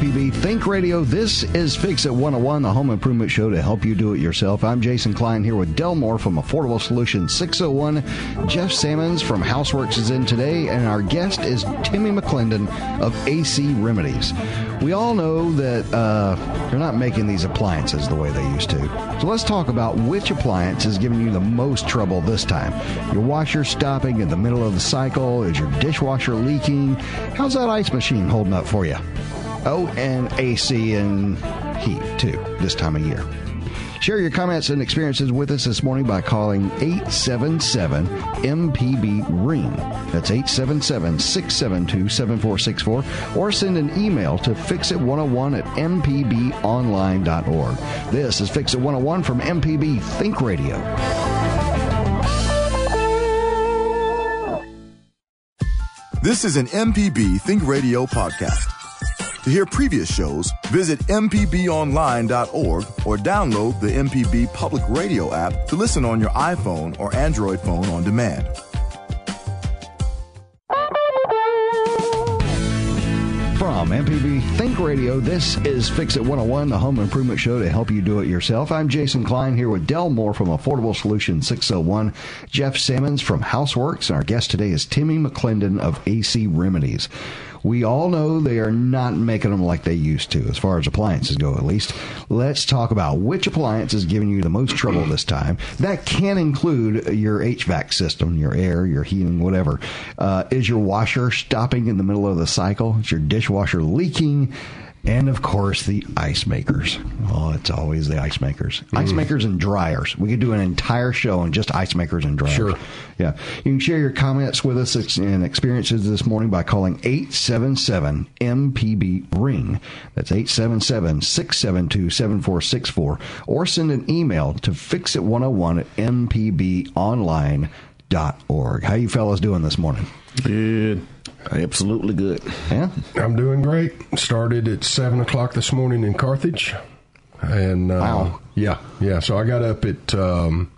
MPB Think Radio, this is Fix It 101, the home improvement show to help you do it yourself. I'm Jason Klein here with Del Moore from Affordable Solutions 601. Jeff Sammons from Houseworks is in today, and our guest is Timmy McClendon of AC Remedies. We all know that uh, they're not making these appliances the way they used to. So let's talk about which appliance is giving you the most trouble this time. Your washer stopping in the middle of the cycle? Is your dishwasher leaking? How's that ice machine holding up for you? Oh, and AC and heat too this time of year. Share your comments and experiences with us this morning by calling 877 MPB Ring. That's 877 672 7464. Or send an email to fixit101 at mpbonline.org. This is Fix It 101 from MPB Think Radio. This is an MPB Think Radio podcast. To hear previous shows, visit MPBOnline.org or download the MPB Public Radio app to listen on your iPhone or Android phone on demand. From MPB Think Radio, this is Fix It 101, the home improvement show to help you do it yourself. I'm Jason Klein here with Del Moore from Affordable Solutions 601, Jeff Sammons from Houseworks, and our guest today is Timmy McClendon of AC Remedies. We all know they are not making them like they used to, as far as appliances go, at least. Let's talk about which appliance is giving you the most trouble this time. That can include your HVAC system, your air, your heating, whatever. Uh, is your washer stopping in the middle of the cycle? Is your dishwasher leaking? And of course, the ice makers. Oh, it's always the ice makers. Ice mm. makers and dryers. We could do an entire show on just ice makers and dryers. Sure. Yeah. You can share your comments with us and experiences this morning by calling 877 MPB Ring. That's 877 672 7464. Or send an email to fixit101 at mpbonline.org. How you fellas doing this morning? Good. Absolutely good. Yeah? I'm doing great. Started at seven o'clock this morning in Carthage, and uh, Wow. yeah, yeah. So I got up at um,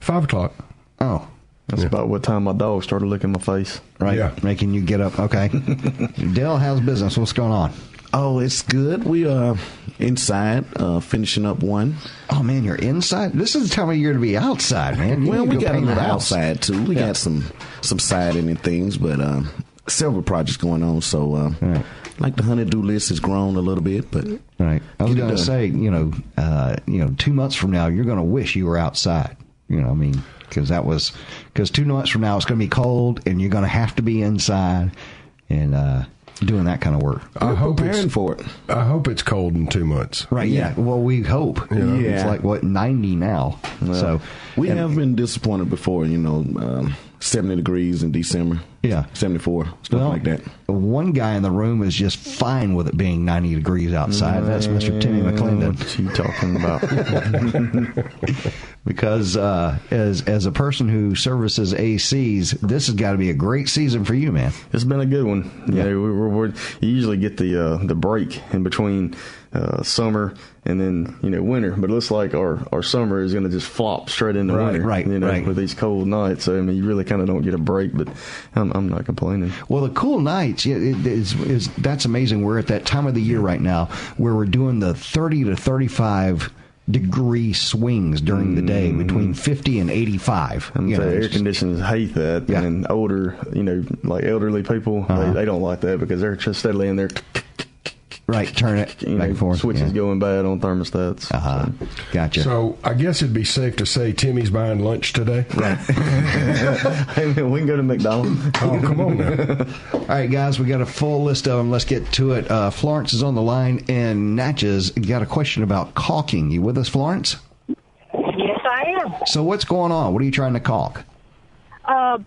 five o'clock. Oh. That's about what time my dog started licking my face. Right, Yeah. making you get up. Okay, Dell, how's business? What's going on? Oh, it's good. We are inside, uh, finishing up one. Oh man, you're inside. This is the time of year to be outside, man. You well, we go got a paint little outside too. We Yeah. got some some siding and things, but um, several projects going on. So, uh, Right. like the honeydew list has grown a little bit, but Right. I was going to say, you know, uh, you know, two months from now, you're going to wish you were outside. You know, I mean, because that was because two months from now it's going to be cold, and you're going to have to be inside and uh, doing that kind of work. I hope preparing it's for it. I hope it's cold in two months. Right. Yeah. Well, we hope. Yeah. It's like what ninety now. so We and- have been disappointed before. You know, um, seventy degrees in December. Yeah. seventy four stuff Well, like that. One guy in the room is just fine with it being 90 degrees outside. That's Mr. Timmy McClendon. What he talking about? Because uh, as as a person who services ACs, this has got to be a great season for you, man. It's been a good one. Yeah. Yeah, we, we're, we're, you usually get the uh, the break in between uh, summer and then you know winter, but it looks like our, our summer is going to just flop straight into Right, winter. right, you know, right. with these cold nights. So I mean, you really kind of don't get a break, but I'm, I'm not complaining. Well, the cool nights yeah, it is, is that's amazing. We're at that time of the year right now where we're doing the 30 to 35 degree swings during the day between 50 and 85. I'm You know, air conditioners hate that, Yeah. and older, you know, like elderly people, Uh-huh. they, they don't like that because they're just steadily in there, right, turn it you back know, and forth. switches yeah. going bad on thermostats. Uh-huh. Gotcha. So I guess it'd be safe to say Timmy's buying lunch today. Hey, man, we can go to McDonald's. Oh, come on now. All right, guys, we got a full list of them. Let's get to it. Uh, Florence is on the line, and Natchez got a question about caulking. You with us, Florence? Yes, I am. So what's going on? What are you trying to caulk? Uh,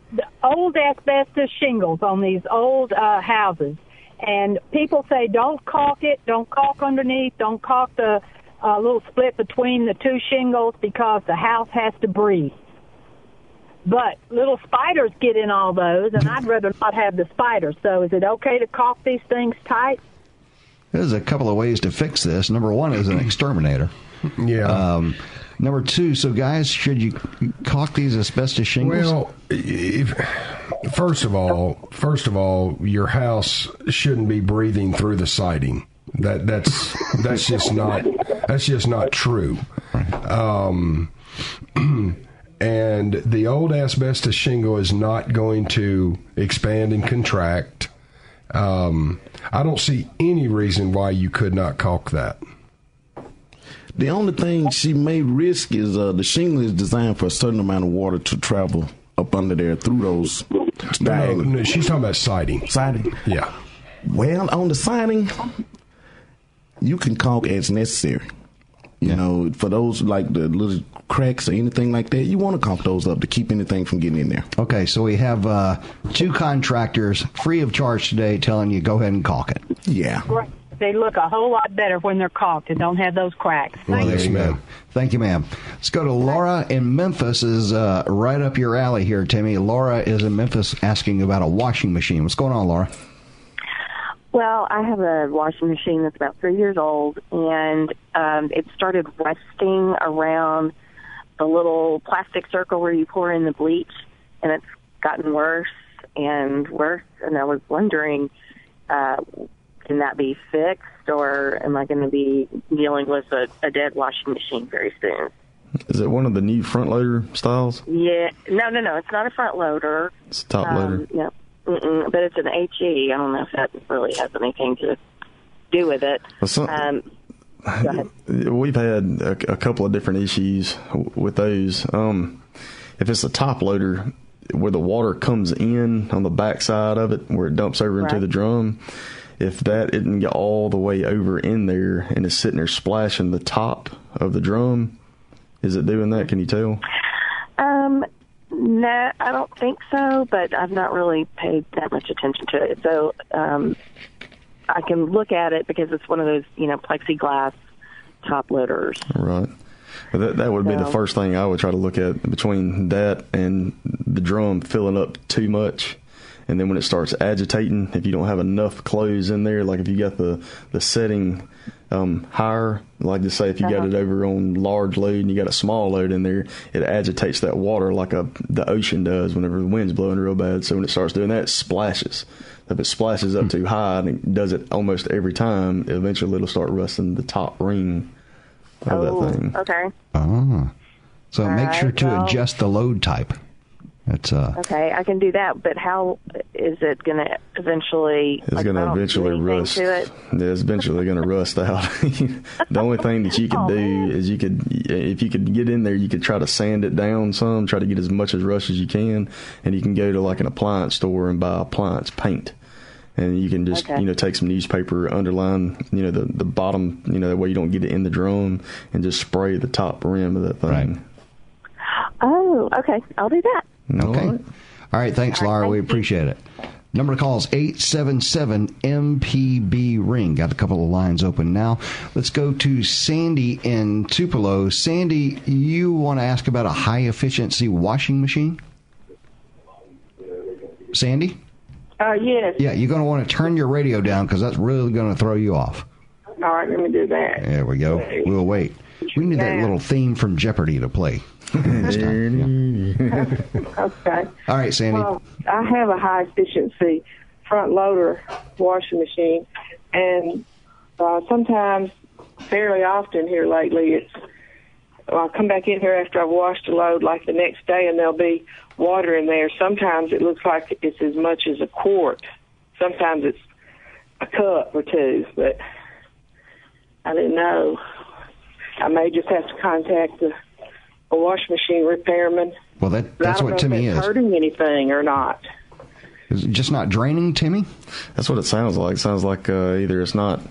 old asbestos shingles on these old uh, houses, and people say don't caulk it, don't caulk underneath, don't caulk the uh, little split between the two shingles because the house has to breathe. But little spiders get in all those, and I'd rather not have the spiders. So is it okay to caulk these things tight? There's a couple of ways to fix this. Number one is an exterminator. Yeah. Um, number two, so guys, should you caulk these asbestos shingles? Well, if, first of all, first of all, your house shouldn't be breathing through the siding. That that's that's just not that's just not true. Um, and the old asbestos shingle is not going to expand and contract. Um, I don't see any reason why you could not caulk that. The only thing she may risk is uh, the shingle is designed for a certain amount of water to travel up under there through those No, no, she's talking about siding. siding. Yeah. Well, on the siding, you can caulk as necessary. You know, for those like the little cracks or anything like that, you want to caulk those up to keep anything from getting in there. Okay, so we have uh, two contractors free of charge today telling you go ahead and caulk it. Yeah. Right. They look a whole lot better when they're caulked and don't have those cracks. Well, Thank there Yes, you go. ma'am. Thank you, ma'am. Let's go to Laura in Memphis. Is uh, right up your alley here, Timmy. Laura is in Memphis asking about a washing machine. What's going on, Laura? Well, I have a washing machine that's about three years old, and um, it started rusting around the little plastic circle where you pour in the bleach, and it's gotten worse and worse. And I was wondering, uh, can that be fixed, or am I going to be dealing with a, a dead washing machine very soon? Is it one of the new front loader styles? Yeah, no, no, no. It's not a front loader. It's a top loader. Um, yeah, Mm-mm, but it's an HE. I don't know if that really has anything to do with it. Well, some- Um. We've had a, a couple of different issues with those. Um, if it's a top loader, where the water comes in on the backside of it, where it dumps over into the drum, if that isn't get all the way over in there and is sitting there splashing the top of the drum, is it doing that? Can you tell? Um, no, I don't think so, but I've not really paid that much attention to it. So um, I can look at it because it's one of those, you know, plexiglass top loaders. Right. Well, That that would be the first thing I would try to look at between that and the drum filling up too much. And then when it starts agitating, if you don't have enough clothes in there, like if you got the the setting um, higher, like to say if you got Uh-huh. it over on large load and you got a small load in there, it agitates that water like a the ocean does whenever the wind's blowing real bad. So when it starts doing that, it splashes. If it splashes up too high and it does it almost every time, eventually it'll start rusting the top ring of oh, that thing. okay. Ah. So All make right, sure to well- adjust the load type. That's uh Okay, I can do that, but how is it going to eventually? It's like, going to eventually rust. It? Yeah, it's eventually going to rust out. the only thing that you could Oh, do man. is you could, if you could get in there, you could try to sand it down some, try to get as much as rust as you can, and you can go to like an appliance store and buy appliance paint. And you can just, Okay. you know, take some newspaper, underline, you know, the the bottom, you know, that way you don't get it in the drum, and just spray the top rim of that thing. Right. Oh, okay. I'll do that. Okay. All right. Thanks, Laura. we appreciate it. Number to call is 877 MPB Ring. Got a couple of lines open now. Let's go to Sandy in Tupelo. Sandy, you want to ask about a high efficiency washing machine? Sandy? Uh, yes. Yeah, you're going to want to turn your radio down because that's really going to throw you off. All right, let me do that. There we go. We'll wait. We need that little theme from Jeopardy to play. Okay. All right, Sandy. Well, I have a high efficiency front loader washing machine, and uh, sometimes, fairly often here lately, it's I'll come back in here after I've washed a load, like the next day, and there'll be water in there. Sometimes it looks like it's as much as a quart. Sometimes it's a cup or two, but I didn't know. I may just have to contact the a wash machine repairman. well, that But that's I don't what know Timmy if is. it's hurting anything or not. Is it just not draining, Timmy? That's what it sounds like. It sounds like uh, either it's not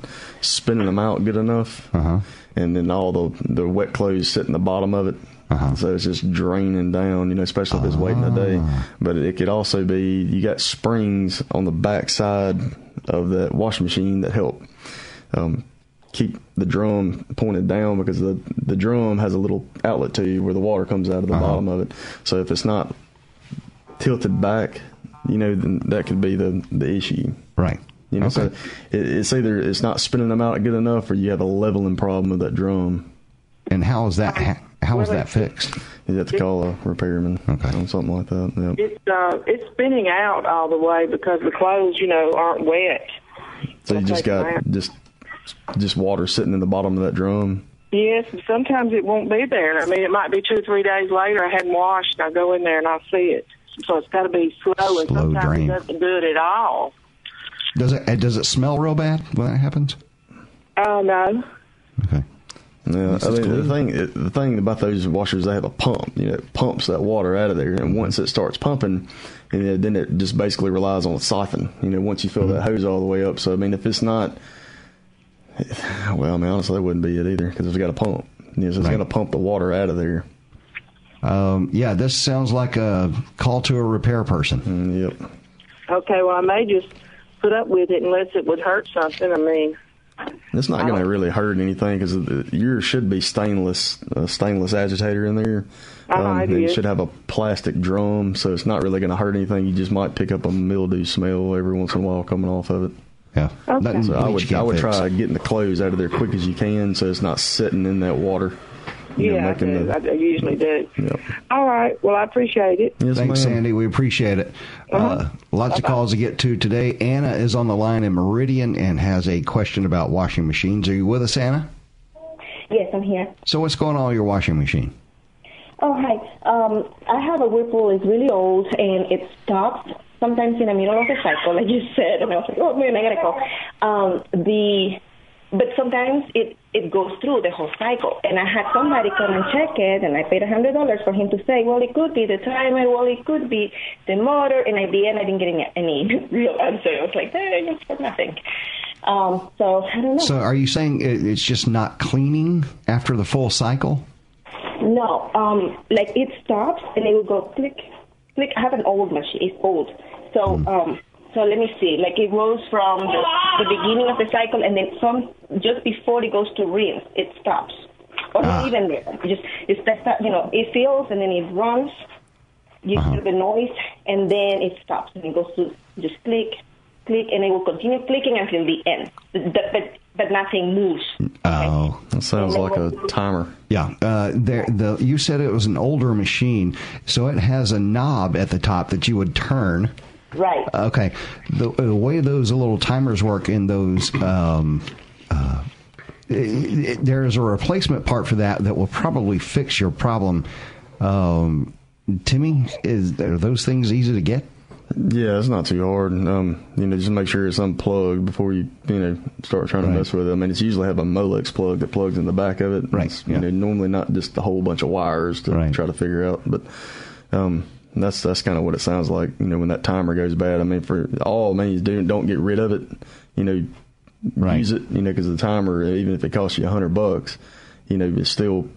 spinning them out good enough, Uh-huh. and then all the the wet clothes sit in the bottom of it. Uh-huh. So it's just draining down, you know, especially if it's waiting a day. Ah. But it could also be you got springs on the back side of that washing machine that help um, keep the drum pointed down because the the drum has a little outlet to you where the water comes out of the Uh-huh. bottom of it. So if it's not tilted back, you know, then that could be the the issue. Right. You know, Okay. so it, it's either it's not spinning them out good enough, or you have a leveling problem with that drum. And how is that? ha- How is that fixed? You have to call a repairman Okay. on something like that. Yep. It's uh, it's spinning out all the way because the clothes, you know, aren't wet. So you just got just just water sitting in the bottom of that drum. Yes, sometimes it won't be there. I mean, it might be two or three days later. I hadn't washed, and I go in there and I see it. So it's got to be slow, and sometimes drain. it doesn't do it at all. Does it? uh, Does it smell real bad when that happens? Oh no. Okay. Yeah, I mean the thing the thing about those washers, they have a pump. You know, it pumps that water out of there, and once it starts pumping, and then- then it just basically relies on a siphon. You know, once you fill that hose all the way up. So I mean, if it's not, well, I mean honestly, that wouldn't be it either because it's got a pump. You it's Right. got to pump the water out of there. Um, yeah, this sounds like a call to a repair person. Mm, yep. Okay, well, I may just put up with it unless it would hurt something. I mean, It's not going to really hurt anything because yours should be stainless, uh, stainless agitator in there. Um, it and you is. should have a plastic drum, so it's not really going to hurt anything. You just might pick up a mildew smell every once in a while coming off of it. Yeah. Okay. So I would I would fix. try getting the clothes out of there quick as you can, so it's not sitting in that water. You know, yeah, I, do. the- I, I usually do. Yep. All right. Well, I appreciate it. Yes, Thanks, ma'am. Sandy. We appreciate it. Uh, lots of calls to get to today. Anna is on the line in Meridian and has a question about washing machines. Are you with us, Anna? Yes, I'm here. So, what's going on with your washing machine? Oh, hi. Um, I have a Whirlpool. It's really old, and it stops sometimes in the middle of the cycle, like you said. And I was like, oh, man, I gotta go. Um, the but sometimes it it goes through the whole cycle. And I had somebody come and check it, and I paid a hundred dollars for him to say, well, it could be the timer, well, it could be the motor. And at the end, I didn't get any, any real answer. I was like, eh, it's for nothing. Um, so I don't know. So, are you saying it, it's just not cleaning after the full cycle? No, um, like it stops and it will go click, click. I have an old machine. It's old. So, um, so let me see. Like it goes from the, the beginning of the cycle and then some just before it goes to rinse, it stops. Or not even there. It just it's that you know it fills and then it runs. You hear the noise and then it stops and it goes to just click, click, and it will continue clicking until the end. But but, but nothing moves. Oh, That sounds like a timer. yeah. Uh, there, the you said it was an older machine, so it has a knob at the top that you would turn. Right. Okay, the, the way those little timers work in those, um, uh, it, it- there's a replacement part for that that will probably fix your problem. Um, Timmy, is are those things easy to get? Yeah, it's not too hard. Um, you know, just make sure it's unplugged before you you know start trying to mess with it. I mean, it's usually have a Molex plug that plugs in the back of it. Right, It's, yeah. You know, normally not just a whole bunch of wires to Right. try to figure out, but um, that's that's kind of what it sounds like. You know, when that timer goes bad. I mean, for all means, do don't get rid of it. You know, Right. use it. You know, because the timer, even if it costs you a hundred bucks, you know, it's still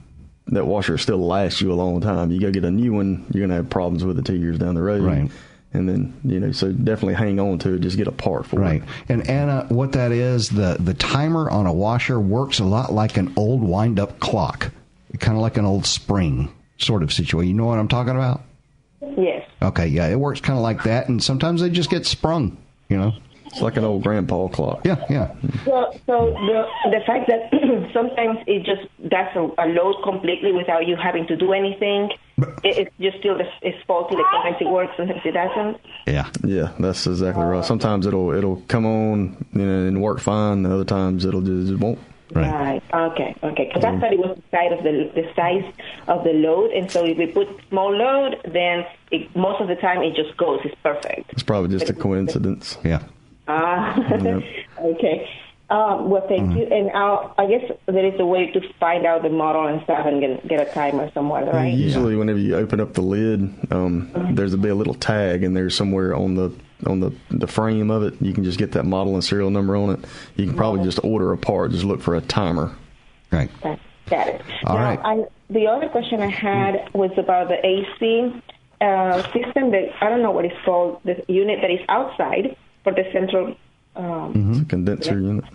that washer still lasts you a long time. You go get a new one, you're gonna have problems with it two years down the road. Right. And then you know, so definitely hang on to it. Just get a part for Right. it. And Anna, what that is, the the timer on a washer works a lot like an old wind up clock, kind of like an old spring sort of situation. You know what I'm talking about? Yes. Okay, yeah, it works kind of like that, and sometimes they just get sprung. You know? It's like an old grandpa clock. Yeah, yeah. So, so the the fact that sometimes it just does a, a load completely without you having to do anything, it, it's just still the, it's faulty. Like sometimes it works, sometimes it doesn't. Yeah. Yeah, that's exactly right. Sometimes it'll it'll come on you know, and work fine. And other times it'll just it won't. Right. Okay. Okay. Because I thought it was the size of the the size of the load, and so if we put small load, then it, most of the time it just goes. It's perfect. It's probably just a coincidence. Yeah. Ah. Yep. okay. Um, well, thank you. And I'll, I guess there is a way to find out the model and stuff and get, get a timer somewhere, right? Usually, whenever you open up the lid, um, there's a be a little tag in there somewhere on the on the the frame of it. You can just get that model and serial number on it. You can probably just order a part. Just look for a timer. Right. Got got it. All now, right. I, the other question I had was about the AC uh, system that I don't know what it's called, the unit that is outside for the central. Um, It's a condenser unit.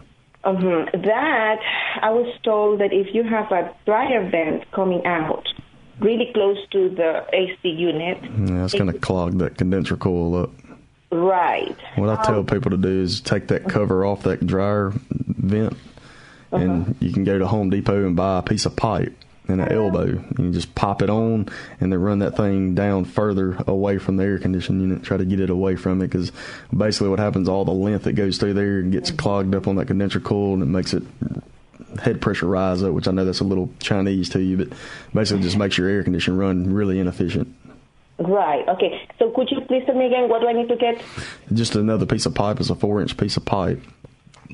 mhm. That I was told that if you have a dryer vent coming out, really close to the AC unit. Yeah, it's going to clog that condenser coil up. Right. What I tell Um, people to do is take that cover off that dryer vent, and uh-huh. you can go to Home Depot and buy a piece of pipe and an uh-huh. elbow. And you just pop it on, and then run that thing down further away from the air conditioning unit. Try to get it away from it because basically what happens, all the length that goes through there gets uh-huh. clogged up on that condenser coil, and it makes it head pressure rise up. Which I know that's a little Chinese to you, but basically just makes your air conditioner run really inefficient. Right. Okay. So could you please tell me again what do I need to get? just another piece of pipe It's a four inch piece of pipe.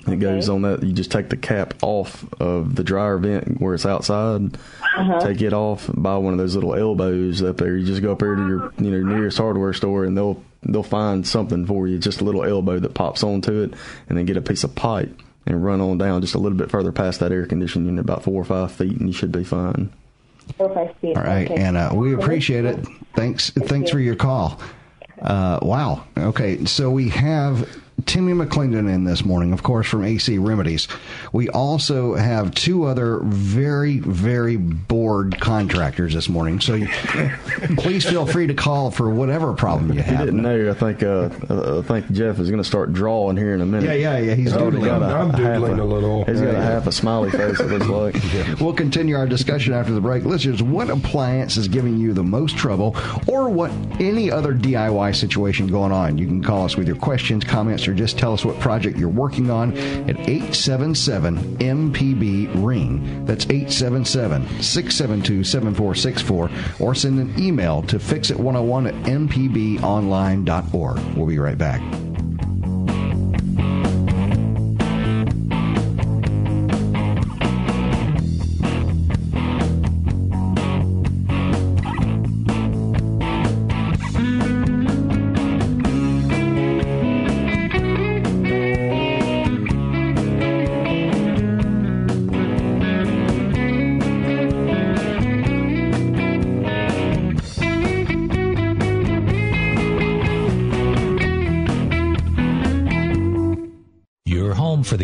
It goes on that. You just take the cap off of the dryer vent where it's outside. Uh-huh. Take it off. Buy one of those little elbows up there. You just go up there to your you know nearest hardware store and they'll they'll find something for you. Just a little elbow that pops onto it, and then get a piece of pipe and run on down just a little bit further past that air conditioning unit, about four or five feet, and you should be fine. All right, Okay. and uh, we appreciate it. Thanks, thanks for your call. Uh, wow. Okay, so we have Timmy McClendon in this morning, of course, from AC Remedies. We also have two other very, very bored contractors this morning. So you- please feel free to call for whatever problem you If you have. didn't know, I think uh, uh, I think Jeff is going to start drawing here in a minute. Yeah, yeah, yeah, he's already doodling. got a, I'm half doodling a little. He's got Yeah. a half a smiley face. It looks like. We'll continue our discussion after the break. Listeners, what appliance is giving you the most trouble or what any other DIY situation going on? You can call us with your questions, comments, or just tell us what project you're working on at 877 MPB Ring. That's 877 672 7464 or send an email to fixit101 at mpbonline.org. We'll be right back.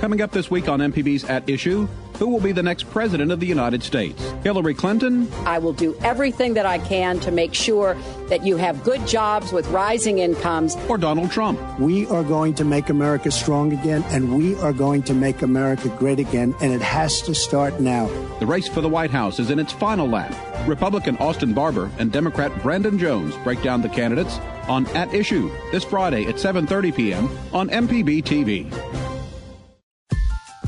Coming up this week on MPB's At Issue, who will be the next president of the United States? Hillary Clinton? I will do everything that I can to make sure that you have good jobs with rising incomes. Or Donald Trump? We are going to make America strong again, and we are going to make America great again, and it has to start now. The race for the White House is in its final lap. Republican Austin Barber and Democrat Brandon Jones break down the candidates on At Issue this Friday at 7:30 p.m. on MPB TV.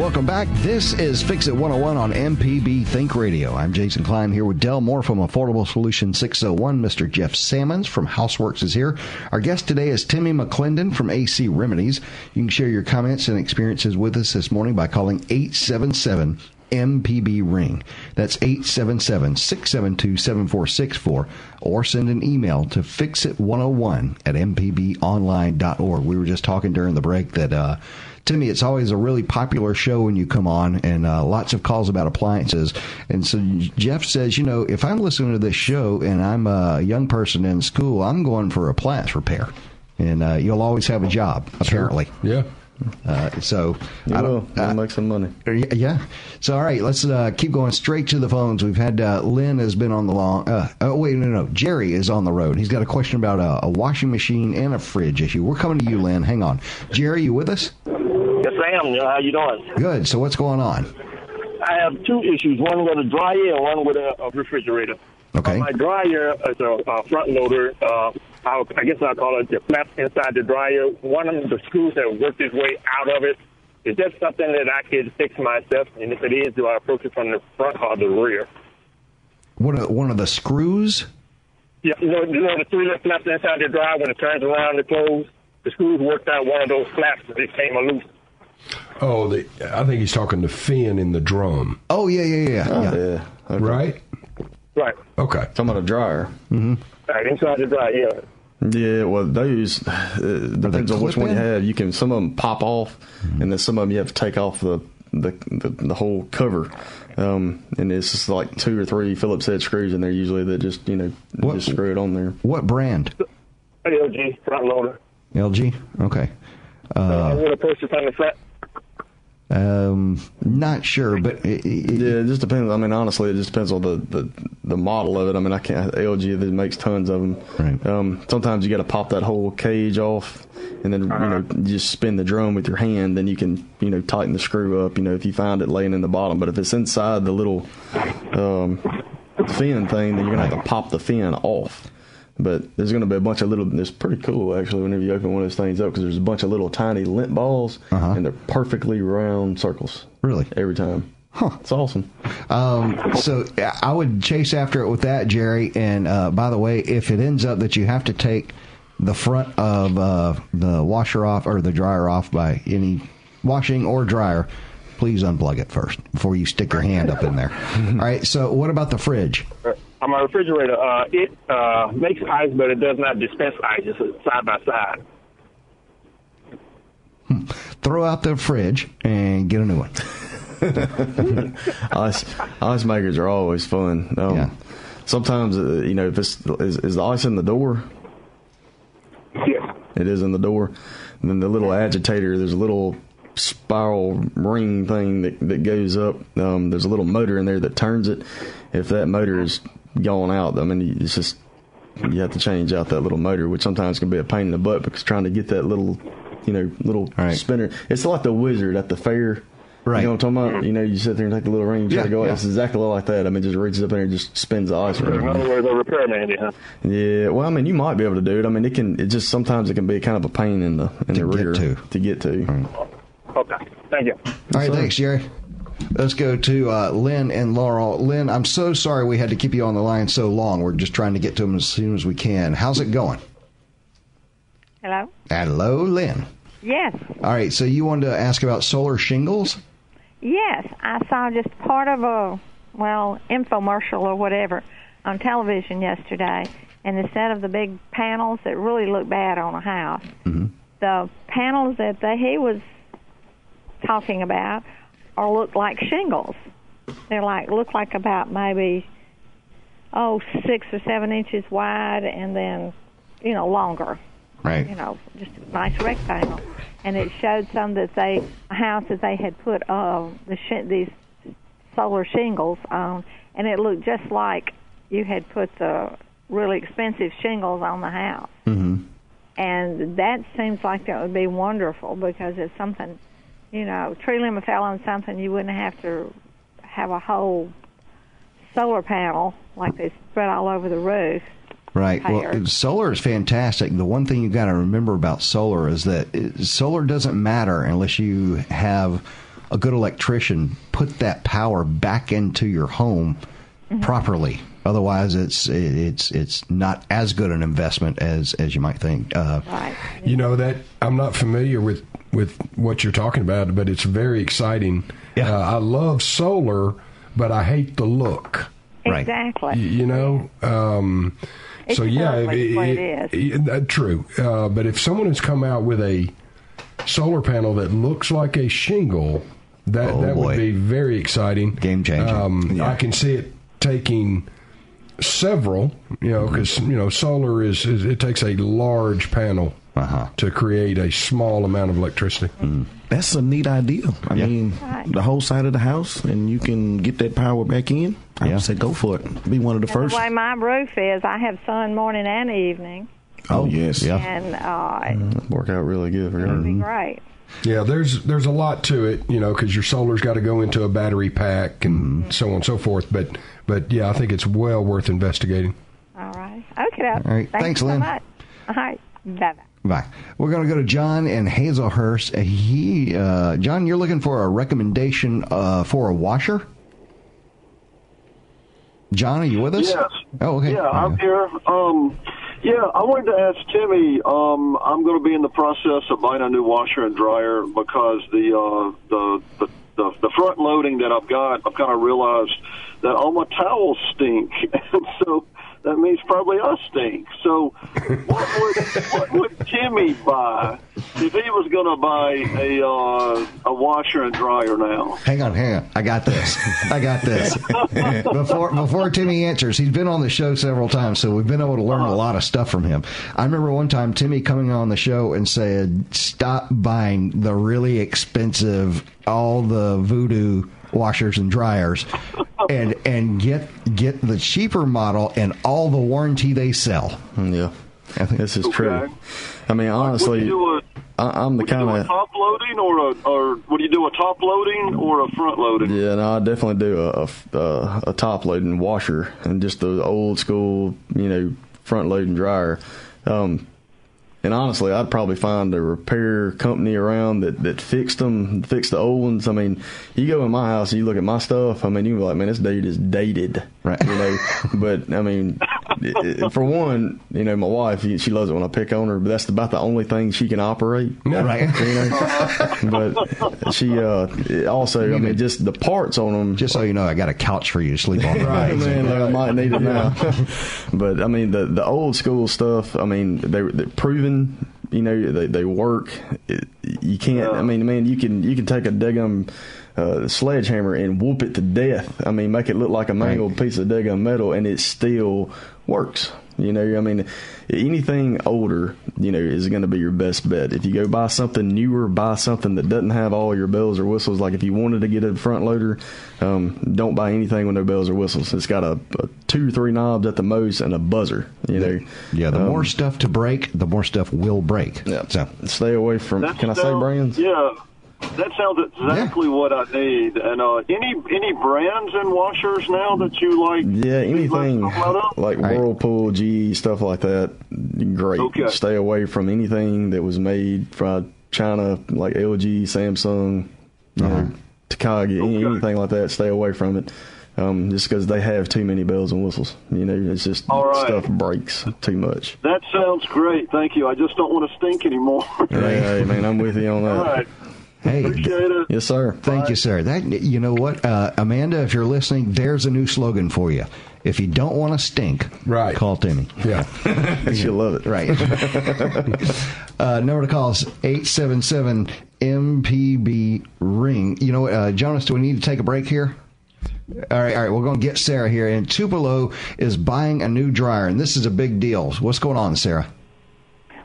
Welcome back. This is Fix It 101 on MPB Think Radio. I'm Jason Klein here with Dell Moore from Affordable Solution 601. Mr. Jeff Sammons from Houseworks is here. Our guest today is Timmy McClendon from AC Remedies. You can share your comments and experiences with us this morning by calling 877 MPB Ring. That's 877 672 7464 or send an email to fixit101 at mpbonline.org. We were just talking during the break that, uh, Timmy, it's always a really popular show when you come on, and uh, lots of calls about appliances. And so Jeff says, you know, if I'm listening to this show and I'm a young person in school, I'm going for a appliance repair, and uh, you'll always have a job, apparently. Yeah. Uh, so You I don't. You'll uh, make some money. yeah. So all right, let's uh, keep going straight to the phones. We've had uh, Lynn has been on the long. Uh, oh wait, no, no, Jerry is on the road. He's got a question about a, a washing machine and a fridge issue. We're coming to you, Lynn. Hang on, Jerry, you with us? Yes, How you doing? Good. So what's going on? I have two issues. One with a dryer and one with a, a refrigerator. Okay. My dryer is a, a front loader. Uh, I'll, I guess I'll call it the flap inside the dryer. One of the screws have worked its way out of it. Is that something that I could fix myself? And if it is, do I approach it from the front or the rear? One of one of the screws. Yeah, you know, you know the three little flaps inside the dryer when it turns around to close. The screws worked out one of those flaps that came loose. Oh, the, I think he's talking to fin in the drum. Oh yeah, yeah, yeah, Oh, yeah. yeah. Okay. Right? Right. Okay. Talking about a dryer. Mm-hmm. Right, inside the dry, yeah. Yeah, well, those uh, depends on which one you have. You can some of them pop off, and then some of them you have to take off the the the, the whole cover. Um, and it's just like two or three Phillips head screws in there usually that just you know What- just screw it on there. What brand? LG front loader. LG. Okay. Uh, Uh, I'm gonna push it on the front. Um, not sure, but it, it, Yeah, it just depends. I mean, honestly, it just depends on the, the, the model of it. I mean, I can't. LG that makes tons of them. Right. Um, sometimes you got to pop that whole cage off, and then you know you just spin the drum with your hand. Then you can you know tighten the screw up. You know if you find it laying in the bottom. But if it's inside the little um, fin thing, then you're gonna have to pop the fin off. But there's going to be a bunch of little. It's pretty cool actually. Whenever you open one of those things up, because there's a bunch of little tiny lint balls, Uh-huh. and they're perfectly round circles. Really? Every time. Huh. It's awesome. Um, so I would chase after it with that, Jerry. And uh, by the way, if it ends up that you have to take the front of uh, the washer off or the dryer off by any washing or dryer, please unplug it first before you stick your hand up in there. All right. So what about the fridge? On my refrigerator, uh, it uh, makes ice, but it does not dispense ice. It's side by side. Throw out the fridge and get a new one. ice ice makers are always fun. Um, Yeah. Sometimes uh, you know if it's is, is the ice in the door. Yes. It is in the door. And then the little agitator. There's a little spiral ring thing that that goes up. Um, there's a little motor in there that turns it. If that motor is going out, I mean it's just you have to change out that little motor, which sometimes can be a pain in the butt because trying to get that little you know little Right. spinner. It's like the wizard at the fair. Right. You know what I'm talking about? You know, you sit there and take the little ring, you try Yeah, to go. yeah. It's exactly like that. I mean, it just reaches up in there and just spins the ice In around. other words, a repairman, yeah. Yeah, well, I mean, you might be able to do it. I mean, it can. It just sometimes it can be kind of a pain in the in To the rear to. to get to. Okay. Thank you. All right, thanks, Jerry. Let's go to uh, Lynn and Laurel. Lynn, I'm so sorry we had to keep you on the line so long. We're just trying to get to them as soon as we can. How's it going? Hello? Hello, Lynn. Yes. All right, so you wanted to ask about solar shingles? Yes. I saw just part of a, well, infomercial or whatever on television yesterday. And instead of the big panels that really look bad on a house, the panels that they, he was talking about are look like shingles. They're like, look like about maybe, oh, six or seven inches wide and then, you know, longer. Right. you know, just a nice rectangle. And it showed some that they, a house that they had put uh, the sh- these solar shingles on, and it looked just like you had put the really expensive shingles on the house. Mm-hmm. And that seems like that would be wonderful because it's something, you know, tree limb fell on something you wouldn't have to have a whole solar panel like they spread all over the roof. Right. higher. Well, solar is fantastic. The one thing you got to remember about solar is that it, solar doesn't matter unless you have a good electrician put that power back into your home properly. Otherwise, it's it's it's not as good an investment as as you might think. Uh, Right. You know that I'm not familiar with with what you're talking about, but it's very exciting. Yeah. Uh, I love solar, but I hate the look. Right. Exactly. Y- You know, um, It's so yeah, ugly, if- what it if- is. yeah, that- true. Uh, but if someone has come out with a solar panel that looks like a shingle, that Oh, that boy. would be very exciting, Game changer. Um, I can see it taking several, you know, because you know solar is, is it takes a large panel Uh-huh. to create a small amount of electricity. That's a neat idea. I Yeah. mean, the whole side of the house, and you can get that power back in. I Yeah. would say go for it. Be one of the And first. the way my roof is, I have sun morning and evening, Oh yes. Yeah. and uh, Work out really good for it'd her. be great. Yeah, there's there's a lot to it, you know, because your solar's got to go into a battery pack and so on and so forth. But but yeah, I think it's well worth investigating. All right. Okay. All right. Thank Thanks, you so Lynn. much. All right. Bye bye. Bye. We're going to go to John and Hazlehurst. Uh, He, uh, John, you're looking for a recommendation uh, for a washer. John, are you with us? Yes. Oh, okay. Yeah, I'm here. Um, Yeah, I wanted to ask Timmy. Um, I'm going to be in the process of buying a new washer and dryer because the uh, the, the the the front loading that I've got, I've kind of realized that all my towels stink, and so that means probably I stink. So, what would what would Timmy buy if he was going to buy a uh, a washer and dryer now? Hang on, hang on. I got this. I got this. before before Timmy answers, he's been on the show several times, so we've been able to learn a lot of stuff from him. I remember one time Timmy coming on the show and said, "Stop buying the really expensive, all the voodoo." washers and dryers and and get get the cheaper model and all the warranty they sell. Yeah. I think this is true. I mean, Would honestly, you do a, I, I'm the kind of top loading or a or would you do a top loading or a front loading? Yeah, no, I definitely do a, a, a top loading washer and just the old school, you know, front loading dryer. Um, and honestly, I'd probably find a repair company around that, that fixed them, fixed the old ones. I mean, you go in my house and you look at my stuff. I mean, you be like, man, this dude is dated, right? You know, but I mean, it- it- for one, you know, my wife, she she loves it when I pick on her, but that's about the only thing she can operate, Right. You know, but she uh, it also, I mean, just the parts on them. Just so you know, I got a couch for you to sleep on. Right, man. Like I might need it now. but I mean, the the old school stuff. I mean, they they're proven. You know, they they work. It, you can't. I mean, man, you can you can take a daggum uh, sledgehammer and whoop it to death. I mean, make it look like a mangled piece of daggum metal, and it still works. You know, I mean, anything older, you know, is going to be your best bet. If you go buy something newer, buy something that doesn't have all your bells or whistles. Like if you wanted to get a front loader, um, don't buy anything with no bells or whistles. It's got a, a two or three knobs at the most and a buzzer. You know, Yeah, the Um, more stuff to break, the more stuff will break. Yeah. So stay away from. That Can I say brands? Yeah, that sounds exactly what I need. And uh, any any brands and washers now that you like? Yeah, anything Let's talk about it. like Whirlpool, GE, stuff like that. Great. Okay. Stay away from anything that was made from China, like LG, Samsung, you Uh-huh. know, Takagi, any- anything like that. Stay away from it. Um, just because they have too many bells and whistles, you know, it's just All right. stuff breaks too much. That sounds great. Thank you. I just don't want to stink anymore. Hey, hey, man, I'm with you on that. All right. Hey, Appreciate it. Yes, sir. Thank you, sir. That you know what, uh, Amanda, if you're listening, there's a new slogan for you. If you don't want to stink, right, call Timmy. Yeah, she'll love it. Right. uh, number to call is eight seven seven MPB ring. You know, uh, Jonas, do we need to take a break here? All right, all right. We're going to get Sarah here, and Tupelo is buying a new dryer, and this is a big deal. What's going on, Sarah?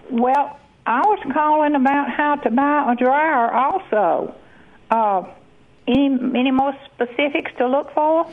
Well, I was calling about how to buy a dryer also. Uh, any any more specifics to look for?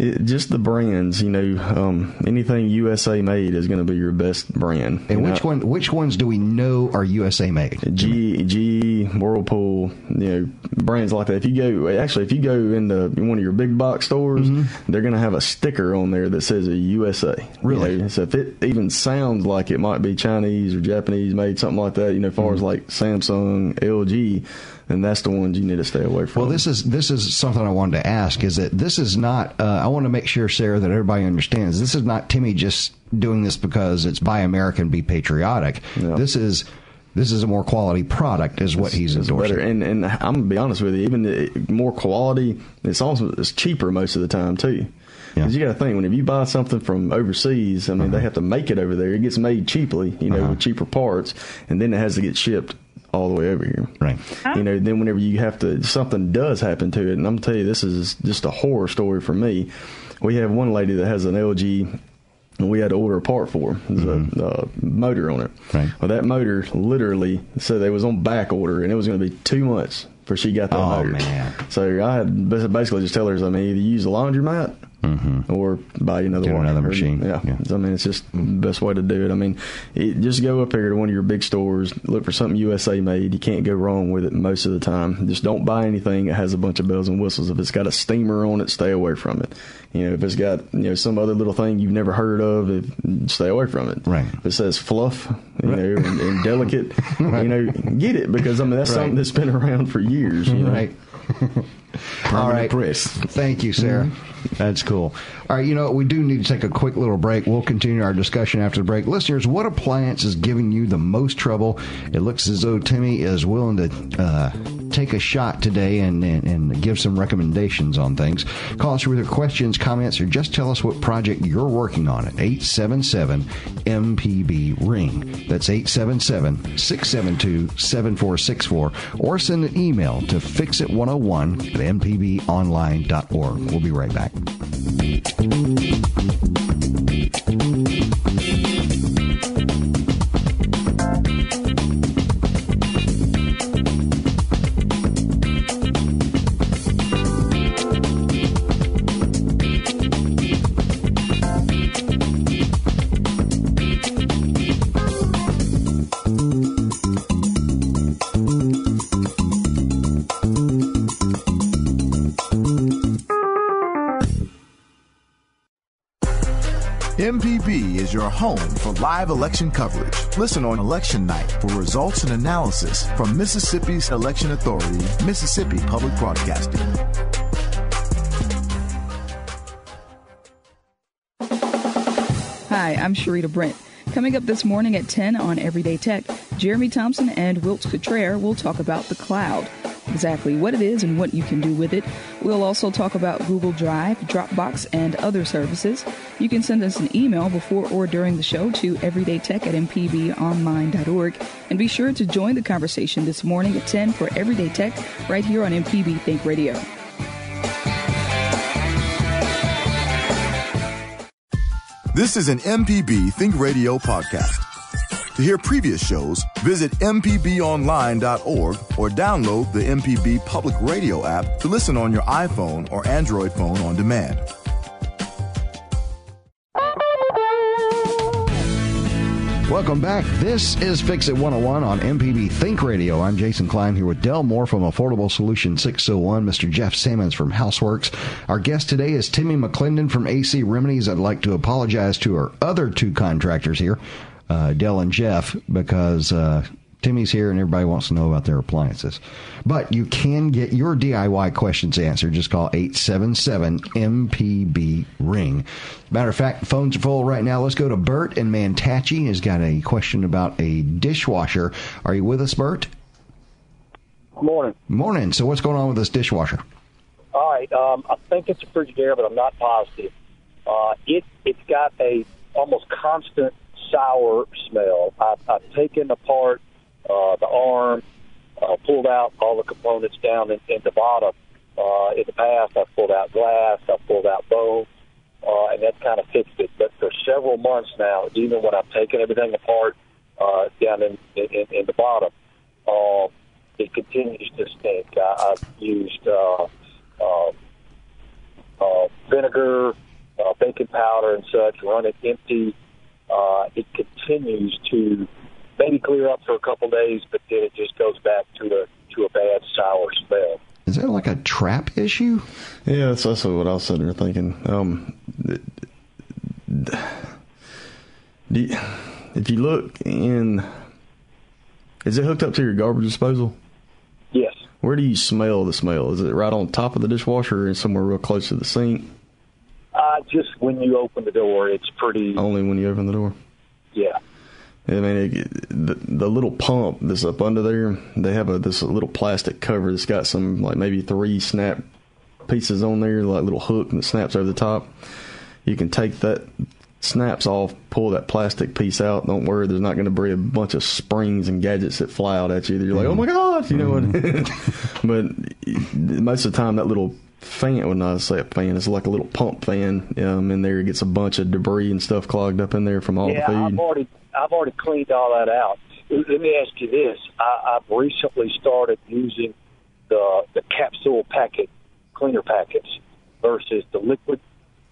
It, just the brands, you know, um, anything USA made is going to be your best brand. And which one? Which ones do we know are USA made? G, G, Whirlpool, you know, brands like that. If you go, actually, if you go into one of your big box stores, Mm-hmm. they're going to have a sticker on there that says a USA. Really? You know, so if it even sounds like it might be Chinese or Japanese made, something like that, you know, as far Mm-hmm. as like Samsung, LG, then that's the ones you need to stay away from. Well, this is this is something I wanted to ask. Is that this is not? Uh, I want to make sure, Sarah, that everybody understands. This is not Timmy just doing this because it's buy American, be patriotic. This is this is a more quality product, is what he's endorsing. better. And and I'm gonna be honest with you, even the, more quality, it's also it's cheaper most of the time too. Because you got to think, whenever you buy something from overseas, I mean, Uh-huh. they have to make it over there. It gets made cheaply, you know, with cheaper parts, and then it has to get shipped all the way over here. Right. You know, then whenever you have to, something does happen to it, and I'm gonna tell you, this is just a horror story for me. We have one lady that has an LG and we had to order a part for. her. There's a, uh motor on it. Mm-hmm. Right. Well, that motor literally said they was on back order, and it was going to be two months before she got that Oh, motor. man. So I had basically just tell her, I mean, either use a laundromat or buy another Mm-hmm. Get washer. another machine. Yeah. Yeah. I mean, it's just the best way to do it. I mean, it, just go up here to one of your big stores, look for something USA made. You can't go wrong with it most of the time. Just don't buy anything that has a bunch of bells and whistles. If it's got a steamer on it, stay away from it. You know, if it's got you know some other little thing you've never heard of, if, stay away from it. Right. If it says fluff, you know, and, and delicate, you know, get it because I mean that's Right. something that's been around for years. You know? Right. All right. Press. Thank you, Sarah. Mm-hmm. That's cool. All right, you know, we do need to take a quick little break. We'll continue our discussion after the break. Listeners, what appliance is giving you the most trouble? It looks as though Timmy is willing to uh, take a shot today and, and, and give some recommendations on things. Call us with your questions, comments, or just tell us what project you're working on at 877 MPB Ring. That's 877 672 7464. Or send an email to fixit101 at mpbonline.org. We'll be right back. Home for live election coverage. Listen on election night for results and analysis from Mississippi's election authority, Mississippi Public Broadcasting. Hi, I'm Sharita Brent. Coming up this morning at 10 on Everyday Tech, Jeremy Thompson and Wilt Cottrell will talk about the cloud, exactly what it is and what you can do with it. We'll also talk about Google Drive, Dropbox, and other services. You can send us an email before or during the show to everydaytech at mpbonline.org. And be sure to join the conversation this morning at 10 for Everyday Tech right here on MPB Think Radio. This is an MPB Think Radio podcast. To hear previous shows, visit MPBOnline.org or download the MPB Public Radio app to listen on your iPhone or Android phone on demand. Welcome back. This is Fix It 101 on MPB Think Radio. I'm Jason Klein here with Del Moore from Affordable Solution 601, Mr. Jeff Sammons from Houseworks. Our guest today is Timmy McClendon from AC Remedies. I'd like to apologize to our other two contractors here, uh, Del and Jeff, because uh, Timmy's here and everybody wants to know about their appliances. But you can get your DIY questions answered. Just call 877 MPB Ring. Matter of fact, phones are full right now. Let's go to Bert and Mantachie. He's got a question about a dishwasher. Are you with us, Bert? Morning. Morning. So, what's going on with this dishwasher? All right. Um, I think it's a Frigidaire, but I'm not positive. Uh, it it's got a almost constant sour smell. I've, I've taken apart uh, the arm, uh, pulled out all the components down in, in the bottom. Uh, in the past, I've pulled out glass, I've pulled out bone, uh, and that kind of fixed it. But for several months now, even when I've taken everything apart uh, down in, in, in the bottom, uh, it continues to stink. I, I've used uh, uh, uh, vinegar, uh, baking powder, and such, run it empty. Uh, it continues to maybe clear up for a couple days, but then it just goes back to a to a bad sour smell. Is that like a trap issue? Yeah, that's also what I was sitting there thinking. Um, do you, if you look in, is it hooked up to your garbage disposal? Yes. Where do you smell the smell? Is it right on top of the dishwasher or somewhere real close to the sink? Uh, just when you open the door, it's pretty. Only when you open the door. Yeah. I mean, it, the, the little pump that's up under there, they have a this little plastic cover that's got some like maybe three snap pieces on there, like little hook that snaps over the top. You can take that snaps off, pull that plastic piece out. Don't worry, there's not going to be a bunch of springs and gadgets that fly out at you. You're like, oh my god, you know what? but most of the time, that little fan, well, not say a fan, it's like a little pump fan um, in there. It gets a bunch of debris and stuff clogged up in there from all yeah, the I've food. already I've already cleaned all that out. Let me ask you this: I, I've recently started using the the capsule packet cleaner packets versus the liquid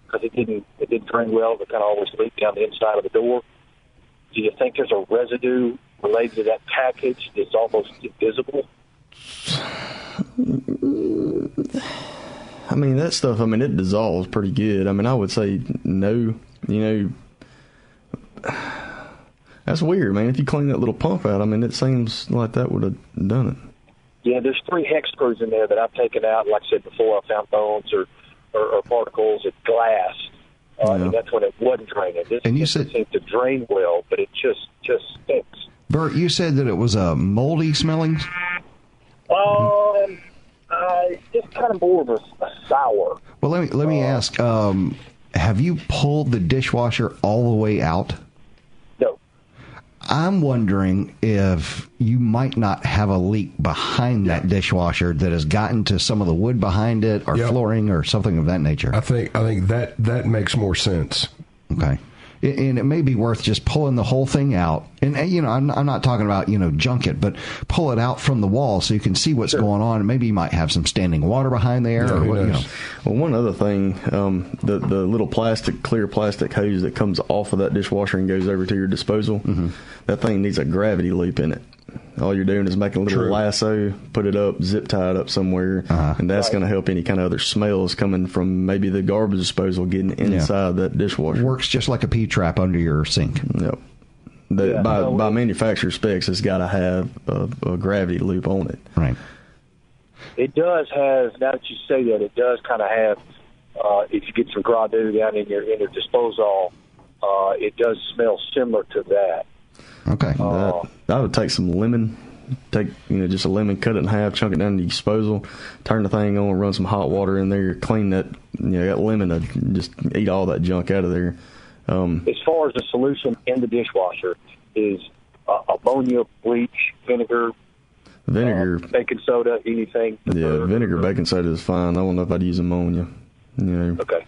because it didn't it didn't drain well. It kind of always leaked down the inside of the door. Do you think there's a residue related to that package that's almost invisible? I mean, that stuff, I mean, it dissolves pretty good. I mean, I would say no, you know. That's weird, man. If you clean that little pump out, I mean, it seems like that would have done it. Yeah, there's three hex screws in there that I've taken out. Like I said before, I found bones or or, or particles of glass, uh, and that's when it wasn't draining. This And you doesn't seem to drain well, but it just just stinks. Bert, you said that it was a moldy smelling. Um, uh, just kind of more of a, a sour. Well, let me let me ask. Um, have you pulled the dishwasher all the way out? No. I'm wondering if you might not have a leak behind that dishwasher that has gotten to some of the wood behind it, or Yep. flooring, or something of that nature. I think I think that that makes more sense. Okay. And- And it may be worth just pulling the whole thing out. And, uh, you know, I'm, I'm not talking about, you know, junk it, but pull it out from the wall so you can see what's going on. Maybe you might have some standing water behind there or what, you know. Well, one other thing, um, the the little plastic, clear plastic hose that comes off of that dishwasher and goes over to your disposal, Mm-hmm. that thing needs a gravity loop in it. All you're doing is making a little True. lasso, put it up, zip tie it up somewhere, Uh-huh. and that's going to help any kind of other smells coming from maybe the garbage disposal getting inside that dishwasher. Works just like a P trap under your sink. Yep. The, Yeah, by no, by manufacturer specs, it's got to have a, a gravity loop on it. Right. It does have. Now that you say that, it does kind of have. Uh, if you get some gravity down in your in your disposal, uh, it does smell similar to that. Okay. Uh, That, I would take some lemon, take you know just a lemon, cut it in half, chunk it down to the disposal, turn the thing on, run some hot water in there, clean that you know that lemon, to just eat all that junk out of there. Um, As far as the solution in the dishwasher is uh, ammonia, bleach, vinegar, vinegar, baking soda, anything. yeah, vinegar, baking soda is fine. I don't know if I'd use ammonia. You know, Okay.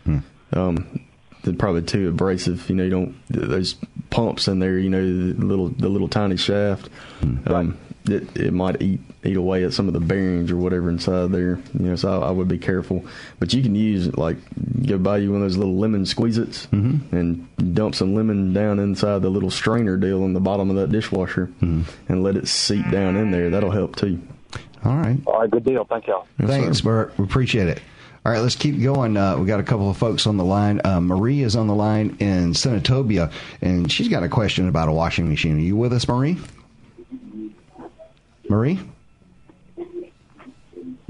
um, they're probably too abrasive. You know, you don't those pumps in there. You know, the little the little tiny shaft. Hmm. Um, it it might eat eat away at some of the bearings or whatever inside there. You know, so I, I would be careful. But you can use like go buy you one of those little lemon squeeze-its mm-hmm. and dump some lemon down inside the little strainer deal in the bottom of that dishwasher hmm. and let it seep down in there. That'll help too. All right. All right, good deal. Thank y'all. Thanks, Bert. We appreciate it. All right, let's keep going. Uh, we got a couple of folks on the line. Uh, Marie is on the line in Senatobia, and she's got a question about a washing machine. Are you with us, Marie? Marie?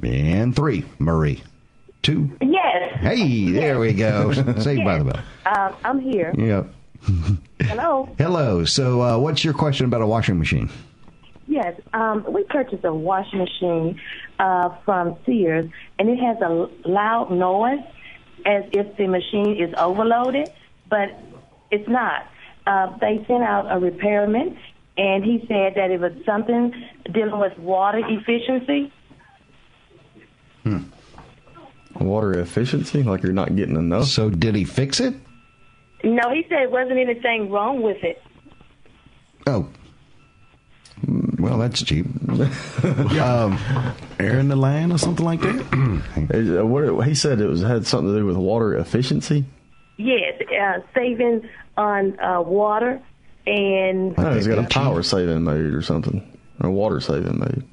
And three, Marie. Two. Yes. Hey, there we go. Saved by the bell. Um, I'm here. Yep. Hello. Hello. So, uh, what's your question about a washing machine? Yes. Um, we purchased a washing machine uh, from Sears, and it has a loud noise as if the machine is overloaded, but it's not. Uh, they sent out a repairman, and he said that it was something dealing with water efficiency. Hmm. Water efficiency, like you're not getting enough. So, did he fix it? No, he said it wasn't anything wrong with it. Oh. Well, that's cheap. um, Air in the line or something like that? Is- uh, what- he said it was had something to do with water efficiency. Yes, uh, saving on uh, water and No, it's got a power saving mode or something, or a water saving mode.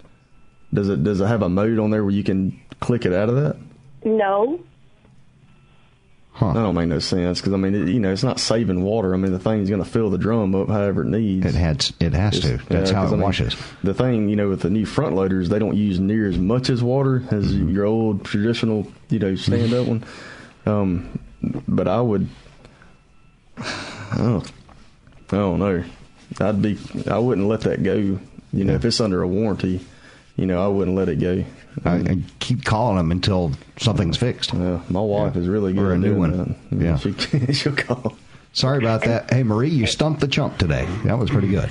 Does it does it have a mode on there where you can click it out of that? no. That don't make no sense because I mean, it, you know, it's not saving water. I mean, the thing's going to fill the drum up however it needs. It has it has to. That's how it washes. The thing, you know, with the new front loaders, they don't use near as much as water as Mm-hmm. your old traditional, you know, stand up one. Um, but I would, oh, I don't know. I'd be, I wouldn't let that go. You know, if it's under a warranty, you know, I wouldn't let it go. I, I keep calling them until something's fixed. Yeah, my wife is really good Or a new one. that. Yeah. She, she'll call. Sorry about that. Hey, Marie, you stumped the chump today. That was pretty good.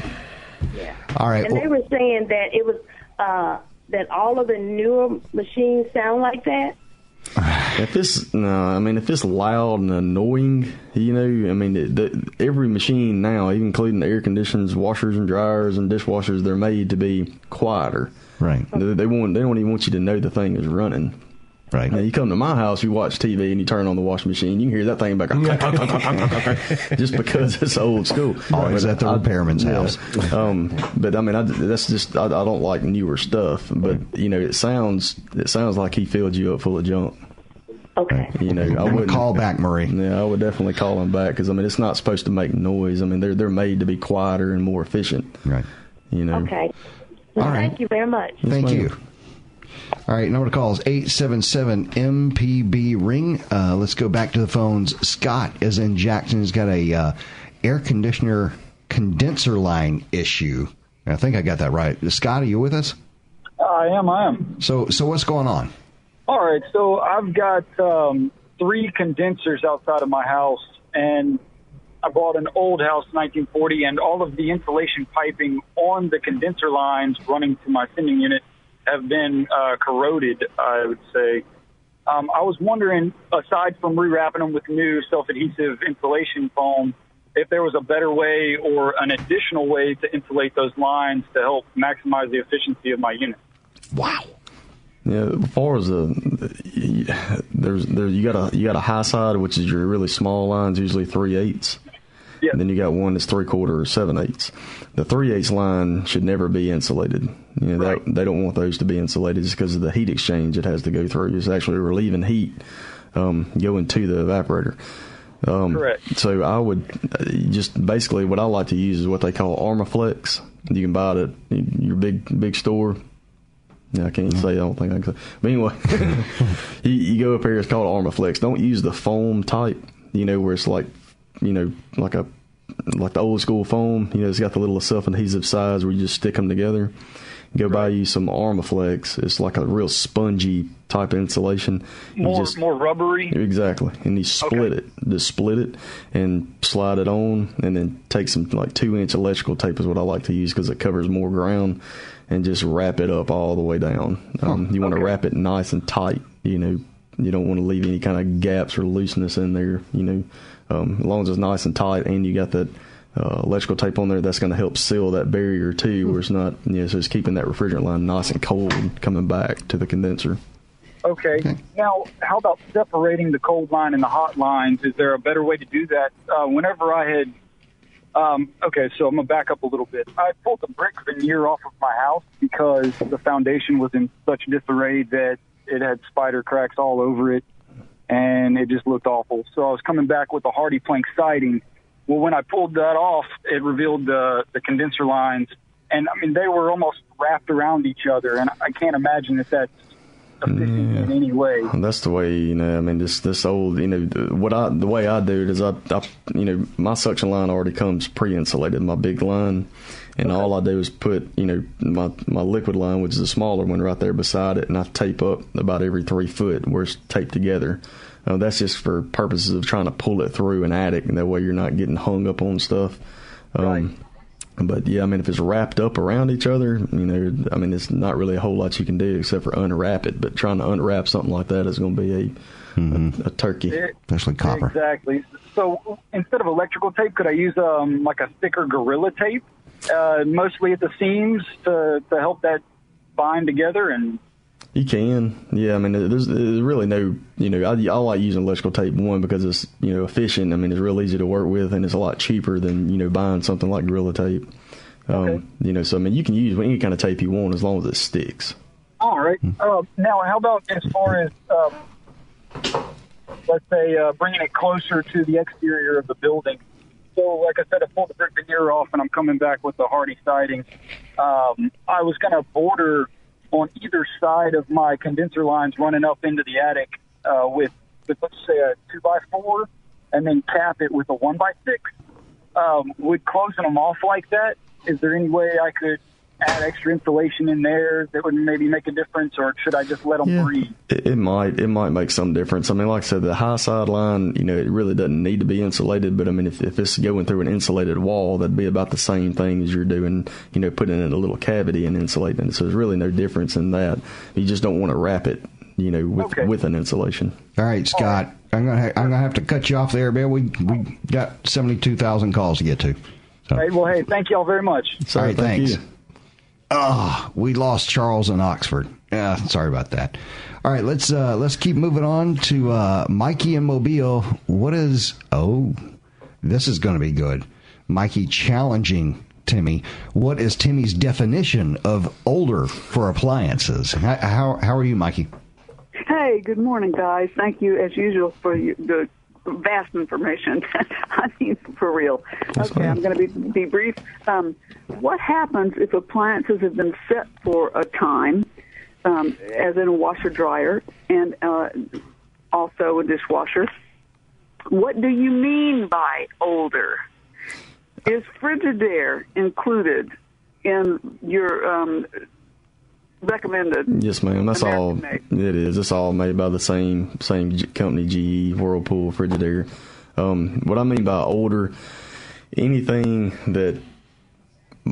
Yeah. All right. And they well- were saying that it was uh, that all of the newer machines sound like that. If it's no, I mean if it's loud and annoying, you know, I mean the, the, every machine now, even including the air conditioners, washers and dryers and dishwashers, they're made to be quieter. Right. They, they want they don't even want you to know the thing is running. Right. Now you come to my house, you watch TV, and you turn on the washing machine, you can hear that thing back just because it's old school. Always But at the I- repairman's yeah. house. Um, but I mean, I, that's just I, I don't like newer stuff. But you know, it sounds it sounds like he filled you up full of junk. Okay. You know, I I'm would call back Murray. Yeah, I would definitely call him back because I mean, it's not supposed to make noise. I mean, they're they're made to be quieter and more efficient. Right. You know. Okay. Well, All right. Thank you very much. Thank ma'am. you. All right, number to call is 877 MPB ring. Uh, let's go back to the phones. Scott is in Jackson. He's got a uh, air conditioner condenser line issue. I think I got that right. Scott, are you with us? I am. I am. So, so what's going on? All right. So I've got um, three condensers outside of my house, and I bought an old house, 1940, and all of the insulation piping on the condenser lines running to my sending unit have been uh, corroded. I would say. Um, I was wondering, aside from rewrapping them with new self-adhesive insulation foam, if there was a better way or an additional way to insulate those lines to help maximize the efficiency of my unit. Wow. Yeah, as far as the there's there you got a you got a high side which is your really small lines, usually three eighths. And then you got one that's three quarter or seven eighths. The three eighths line should never be insulated. You know, Right. they, they don't want those to be insulated just because of the heat exchange it has to go through. It's actually relieving heat um, going to the evaporator. Um, Correct. So I would uh, just basically what I like to use is what they call Armaflex. You can buy it at your big big store. Yeah, I can't say. I don't think I can. Say. But anyway, you, you go up here. It's called Armaflex. Don't use the foam type. You know where it's like, you know, like a like the old school foam. You know, it's got the little self adhesive sides where you just stick them together. Go buy you some Armaflex. It's like a real spongy type insulation. You More just- more rubbery. Exactly, and you split it, just split it and slide it on, and then take some like two inch electrical tape is what I like to use because it covers more ground, and just wrap it up all the way down. Um, you want to wrap it nice and tight. You know, you don't want to leave any kind of gaps or looseness in there. You know, um, as long as it's nice and tight, and you got that. Uh, electrical tape on there that's going to help seal that barrier too, where it's not, you know, so it's keeping that refrigerant line nice and cold coming back to the condenser. Okay. Now, how about separating the cold line and the hot lines? Is there a better way to do that? Uh, whenever I had, um, okay, so I'm gonna back up a little bit. I pulled the brick veneer off of my house because the foundation was in such disarray that it had spider cracks all over it, and it just looked awful. So I was coming back with a Hardie plank siding. Well, when I pulled that off, it revealed the the condenser lines, and I mean they were almost wrapped around each other, and I can't imagine that that's efficient in any way. That's the way you know. I mean, this this old you know the- what I the way I do it is I, I you know my suction line already comes pre-insulated, my big line, and all I do is put you know my my liquid line, which is a smaller one, right there beside it, and I tape up about every three foot where it's taped together. Uh, that's just for purposes of trying to pull it through an attic, and that way you're not getting hung up on stuff. Um, But yeah, I mean, if it's wrapped up around each other, you know, I mean, it's not really a whole lot you can do except for unwrap it. But trying to unwrap something like that is going to be a a, a turkey, especially copper. Exactly. So instead of electrical tape, could I use um, like a thicker Gorilla tape, uh, mostly at the seams to to help that bind together? And You can, yeah. I mean, there's, there's really no, you know, I, I like using electrical tape one because it's you know efficient. I mean, it's real easy to work with, and it's a lot cheaper than you know buying something like Gorilla Tape. Um, You know, so I mean, you can use any kind of tape you want as long as it sticks. all right. Uh, now, how about as far as um, let's say uh, bringing it closer to the exterior of the building? So, like I said, I pulled the brick veneer off, and I'm coming back with the Hardie siding. Um, I was going to border on either side of my condenser lines running up into the attic uh, with, with let's say a two by four, and then cap it with a one by six. Um, would closing them off like that? Is there any way I could add extra insulation in there that would maybe make a difference, or should I just let them breathe? It, it might it might make some difference. I mean, like I said, the high side line, you know, it really doesn't need to be insulated. But I mean, if, if it's going through an insulated wall, that'd be about the same thing as you're doing, you know, putting in a little cavity and insulating it. So there's really no difference in that. You just don't want to wrap it, you know, with with an insulation. All right, Scott. I'm gonna ha- I'm gonna have to cut you off there, man. We we got seventy two thousand calls to get to. All right, well, hey, thank y'all very much. All right, thanks. Ah, we lost Charles in Oxford. Yeah, sorry about that. All right, let's uh, let's keep moving on to uh, Mikey and Mobile. What is? Oh, this is going to be good. Mikey challenging Timmy. What is Timmy's definition of older for appliances? How how, how are you, Mikey? Hey, good morning, guys. Thank you, as usual, for your, the vast information. I mean, for real. okay, I'm going to be, be brief. Um, what happens if appliances have been set for a time, um, as in a washer dryer and uh, also a dishwasher. What do you mean by older? Is Frigidaire included in your um, recommended? Yes, ma'am. That's all it is. It's all made by the same same company, GE, Whirlpool, Frigidaire. Um, what I mean by older, anything that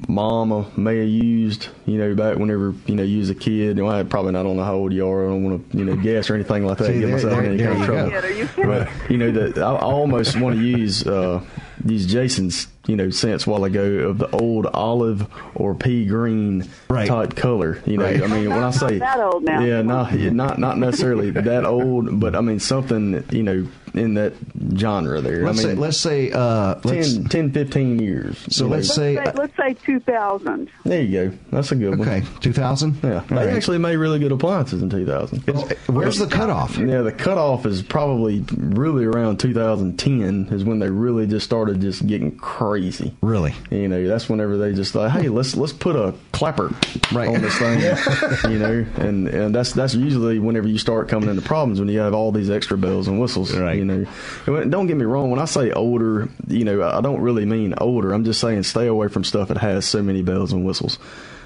mama may have used, you know, back whenever, you know, you was a kid. Well, I probably not on know how old you are. I don't want to, you know, guess or anything like that. See, get myself there- in any kind of trouble. you? But, you know, that I, I almost want to use, uh, use Jason's, you know, sense a while ago of the old olive or pea green type color. You know, Right. I mean, when I say, that old now. yeah, not, not, not necessarily that old, but I mean, something, you know, in that genre there. Let's I say, let's say, uh, let's, 10, 10, 15 years. So let's say- Let's say, let's say 2000. There you go. That's a good one. Okay, 2000? Yeah. They right. actually made really good appliances in 2000. where's the cutoff? Yeah, the cutoff is probably really around 2010 is when they really just started just getting crazy. Really? You know, that's whenever they just thought, hey, let's let's put a clapper right. on this thing. you know, and and that's that's usually whenever you start coming into problems when you have all these extra bells and whistles. Right. You know, And don't get me wrong. When I say older, you know, I don't really mean older. I'm just saying stay away from stuff that has so many bells and whistles.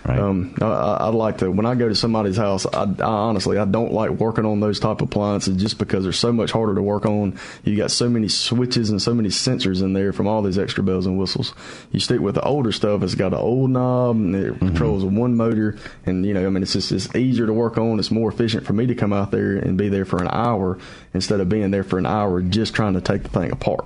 Um, I, I I like to when I go to somebody's house. I, I honestly I don't like working on those type of appliances just because they're so much harder to work on. You got so many switches and so many sensors in there from all these extra bells and whistles. You stick with the older stuff. It's got an old knob and it controls one motor, and you know I mean it's just it's easier to work on. It's more efficient for me to come out there and be there for an hour instead of being there for an hour just trying to take the thing apart.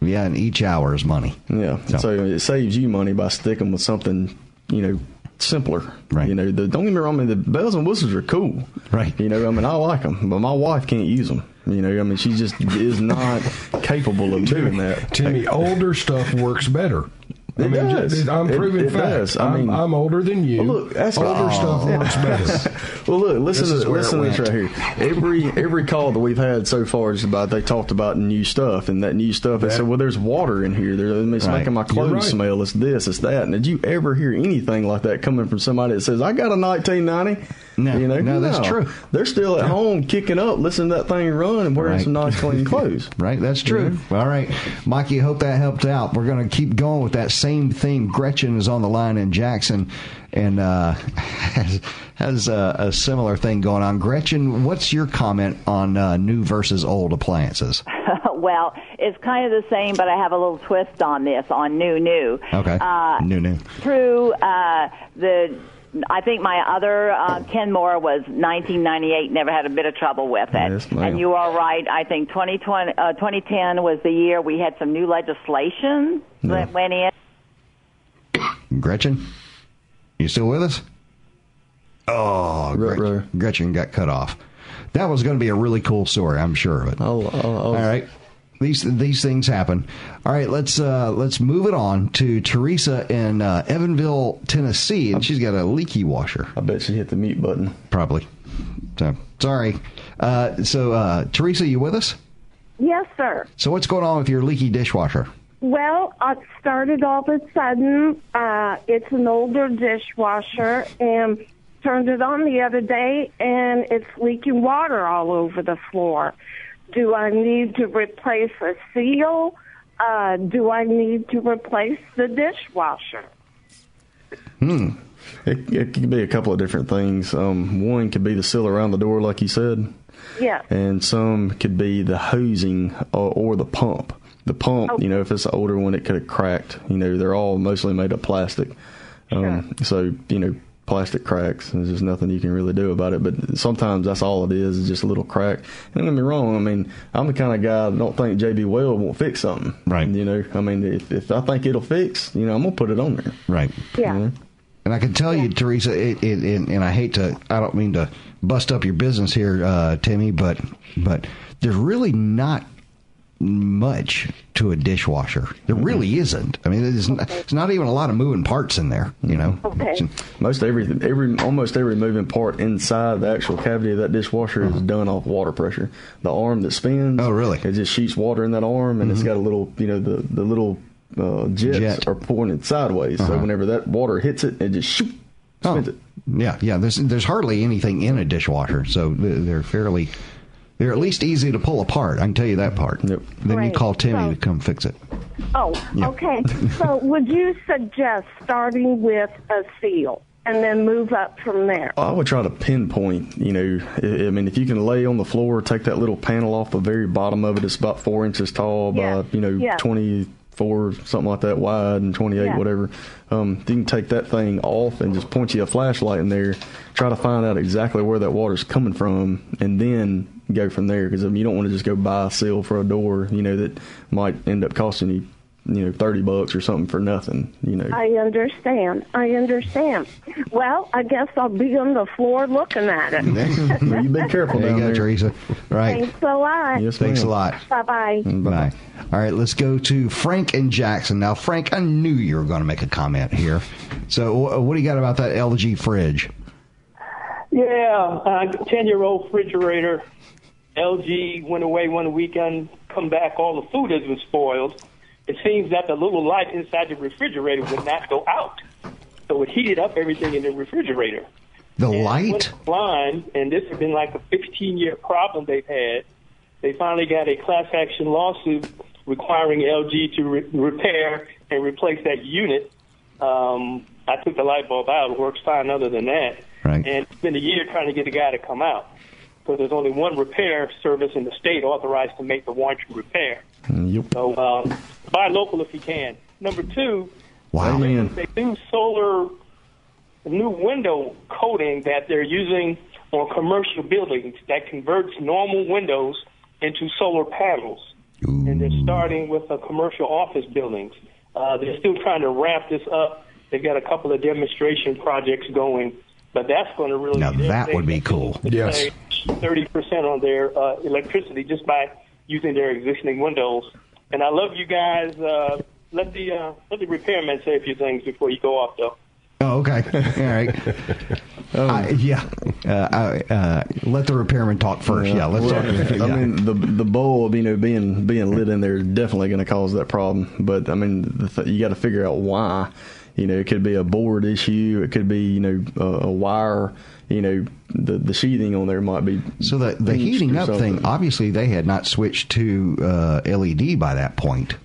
Yeah, and each hour is money. Yeah. So, it saves you money by sticking with something, you know, simpler. Right. You know, the, don't get me wrong. I mean, the bells and whistles are cool. Right. You know, I mean, I like them, but my wife can't use them. You know, I mean, she just is not capable of doing that. Timmy, older stuff works better. I It mean, does. ju- I'm proving it fact. does. I I'm, mean- I'm older than you. Well, look, that's older what- stuff Oh. works better. well, look, listen This to listen to this right here. Every every call that we've had so far is about they talked about new stuff and that new stuff. They said, well, there's water in here. There, it's Right. making my clothes right. smell. It's this. It's that. And did you ever hear anything like that coming from somebody that says, I got a 1990? No, you know, no, that's true. They're still at home kicking up, listening to that thing run and wearing Right. some nice clean clothes. Right, that's true. All right, Mikey, hope that helped out. We're going to keep going with that same theme. Gretchen is on the line in Jackson and uh, has, has a, a similar thing going on. Gretchen, what's your comment on uh, new versus old appliances? well, it's kind of the same, but I have a little twist on this on new new. Okay, Uh, new, new. True. Uh, the I think my other uh, Kenmore was 1998. Never had a bit of trouble with it. Yes, ma'am. and you are right. I think 2020, uh, 2010 was the year we had some new legislation that went in. Gretchen, you still with us? Oh, Gretchen, Gretchen got cut off. That was going to be a really cool story. I'm sure of it. All right. These these things happen. All right, let's uh, let's move it on to Teresa in uh, Evanville, Tennessee, and she's got a leaky washer. I bet she hit the mute button. Probably. So sorry. Uh, so uh, Teresa, you with us? Yes, sir. So what's going on with your leaky dishwasher? Well, it started all of a sudden. Uh, it's an older dishwasher, and turned it on the other day, and it's leaking water all over the floor. Do I need to replace a seal? Uh, do I need to replace the dishwasher? Hmm. It, it could be a couple of different things. Um, one could be the seal around the door, like you said, Yes. and some could be the hosing or, or the pump. The pump, you know, if it's an older one, it could have cracked. You know, they're all mostly made of plastic. Um, so, you know, plastic cracks. There's just nothing you can really do about it. But sometimes that's all it is, is just a little crack. And don't get me wrong. I mean, I'm the kind of guy that don't think JB Weld won't fix something. Right. You know, I mean, if, if I think it'll fix, you know, I'm going to put it on there. Right. Yeah. And I can tell you, Teresa, it, it, it, and I hate to, I don't mean to bust up your business here, uh, Timmy, but but there's really not much to a dishwasher. There really isn't. I mean, it's not, there's not even a lot of moving parts in there. You know. Okay. Most everything, every almost every moving part inside the actual cavity of that dishwasher is done off water pressure. The arm that spins. Oh, really? It just shoots water in that arm, and it's got a little, you know, the the little uh, jets Jet. are pointed sideways. So Uh-huh. whenever that water hits it, it just shoot spins it. Yeah, yeah. There's there's hardly anything in a dishwasher, so they're fairly they're at least easy to pull apart. I can tell you that part. Yep. Then you call Timmy So- to come fix it. Oh, Yeah. okay. so would you suggest starting with a seal and then move up from there? I would try to pinpoint, you know, I I mean, if you can lay on the floor, take that little panel off the very bottom of it. It's about four inches tall Yeah. by, you know, Yeah. 24, something like that wide and 28, Yeah. whatever. Um, you can take that thing off and just point you a flashlight in there, try to find out exactly where that water's coming from, and then go from there. Because I mean, you don't want to just go buy a seal for a door, you know, that might end up costing you, you know, 30 bucks or something for nothing, you know. I understand. I understand. Well, I guess I'll be on the floor looking at it. you be careful There you down go, there. Teresa. Right. Thanks a lot. Yes, Thanks a lot. Bye bye. Bye. All right, let's go to Frank and Jackson. Now, Frank, I knew you were going to make a comment here. So, what do you got about that LG fridge? Yeah, uh, ten-year-old refrigerator. LG went away one weekend, come back, all the food has been spoiled. It seems that the little light inside the refrigerator would not go out, so it heated up everything in the refrigerator. The And light? Blind, and this has been like a 15-year problem they've had. They finally got a class action lawsuit requiring LG to re- repair and replace that unit. Um, I took the light bulb out; it works fine. Other than that, Right. and it's been a year trying to get a guy to come out because there's only one repair service in the state authorized to make the warranty repair. Yep. So um, buy local if you can. Number two, Wow. they do solar new window coating that they're using on commercial buildings that converts normal windows into solar panels. And they're starting with uh, commercial office buildings. Uh, they're still trying to ramp this up. They've got a couple of demonstration projects going, but that's going to really Now, that would be cool. save 30% on their uh, electricity just by using their existing windows. And I love you guys. Uh, let the uh, let the repairman say a few things before you go off, though. Oh, okay. All right. I- yeah. Uh, I, uh, let the repairman talk first. Yeah, let's Well, talk. I yeah. mean, the the bulb, you know, being being lit in there is definitely going to cause that problem. But I mean, the th- you got to figure out why. You know, it could be a board issue. It could be you know a, a wire. You know, the the sheathing on there might be. So the the heating up something. thing, obviously, they had not switched to uh, LED by that point.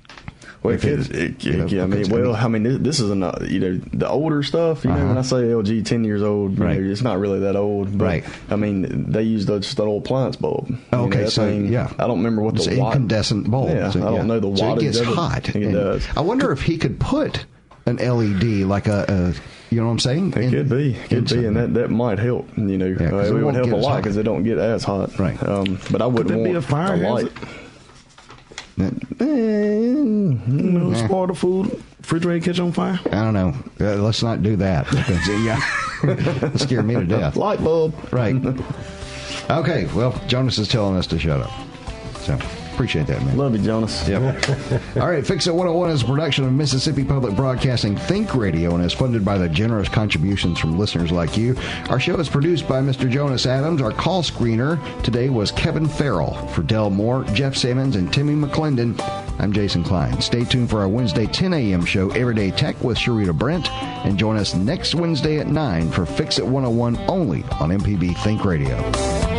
Well, it it- could, it, you know, yeah, I mean, well, I mean, this, this is not, you know, the older stuff. You know, Uh-huh. when I say LG, ten years old, Right. know, it's not really that old. But, Right. I mean, they used a- just an old appliance bulb. You know, Okay, so thing- yeah, I don't remember what it's the watt- incandescent bulb. Yeah, So, I don't know the So wattage it gets hot. It does. I wonder if he could put an LED like a, a you know what I'm saying? It could be, could be, and that, that might help. You know, 'cause uh, it it would help a lot because they don't get as hot. Right. Um, but I wouldn't want be a fire light. No, Nah. spoil the food, refrigerator catch on fire. I don't know. Uh, let's not do that. Because, yeah, scare me to death. Light bulb. Right. Okay. Well, Jonas is telling us to shut up. So appreciate that, man. Love you, Jonas. Yep. All right. Fix It 101 is a production of Mississippi Public Broadcasting Think Radio and is funded by the generous contributions from listeners like you. Our show is produced by Mr. Jonas Adams. Our call screener today was Kevin Farrell. For Del Moore, Jeff Simmons, and Timmy McClendon, I'm Jason Klein. Stay tuned for our Wednesday 10 a.m. show, Everyday Tech with Sharita Brent, and join us next Wednesday at 9 for Fix It 101 only on MPB Think Radio.